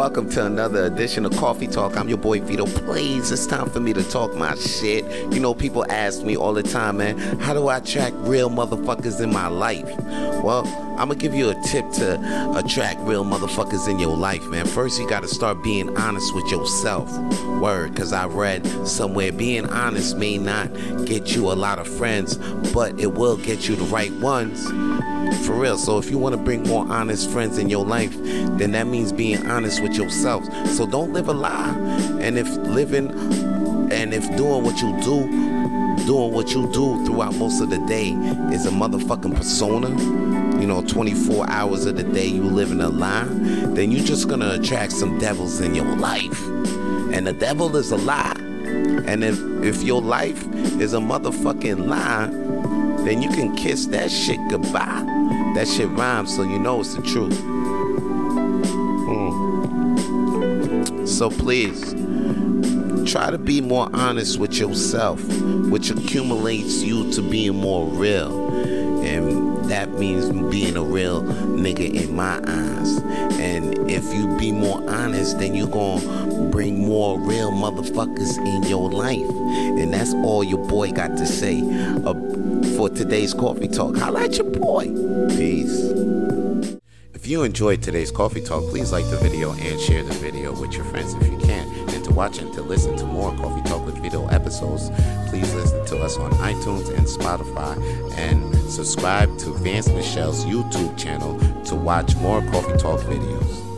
Welcome to another edition of Coffee Talk. I'm your boy Vito. Please, it's time for me to talk my shit. You know, people ask me all the time, man, how do I attract real motherfuckers in my life? Well, I'm gonna give you a tip to attract real motherfuckers in your life, man. First, you gotta start being honest with yourself. Word, cause I read somewhere being honest may not get you a lot of friends, but it will get you the right ones. For real. So if you want to bring more honest friends in your life, then that means being honest with yourself. So don't live a lie. And if living and if doing what you do, doing what you do throughout most of the day is a motherfucking persona, you know, 24 hours of the day you live in a lie, then you're just gonna attract some devils in your life. And the devil is a lie. And if if your life is a motherfucking lie, then you can kiss that shit goodbye. That shit rhymes, so you know it's the truth. Hmm. So please, try to be more honest with yourself, which accumulates you to being more real. And that means being a real nigga in my eyes. And if you be more honest, then you gonna bring more real motherfuckers in your life. And that's all your boy got to say uh, for today's coffee talk. Holla at your boy. Peace. If you enjoyed today's coffee talk, please like the video and share the video with your friends if you can. And to watch and to listen to more Coffee Talk with Vito episodes, please listen to us on iTunes and Spotify and subscribe to Vance Michel's YouTube channel to watch more Coffee Talk videos.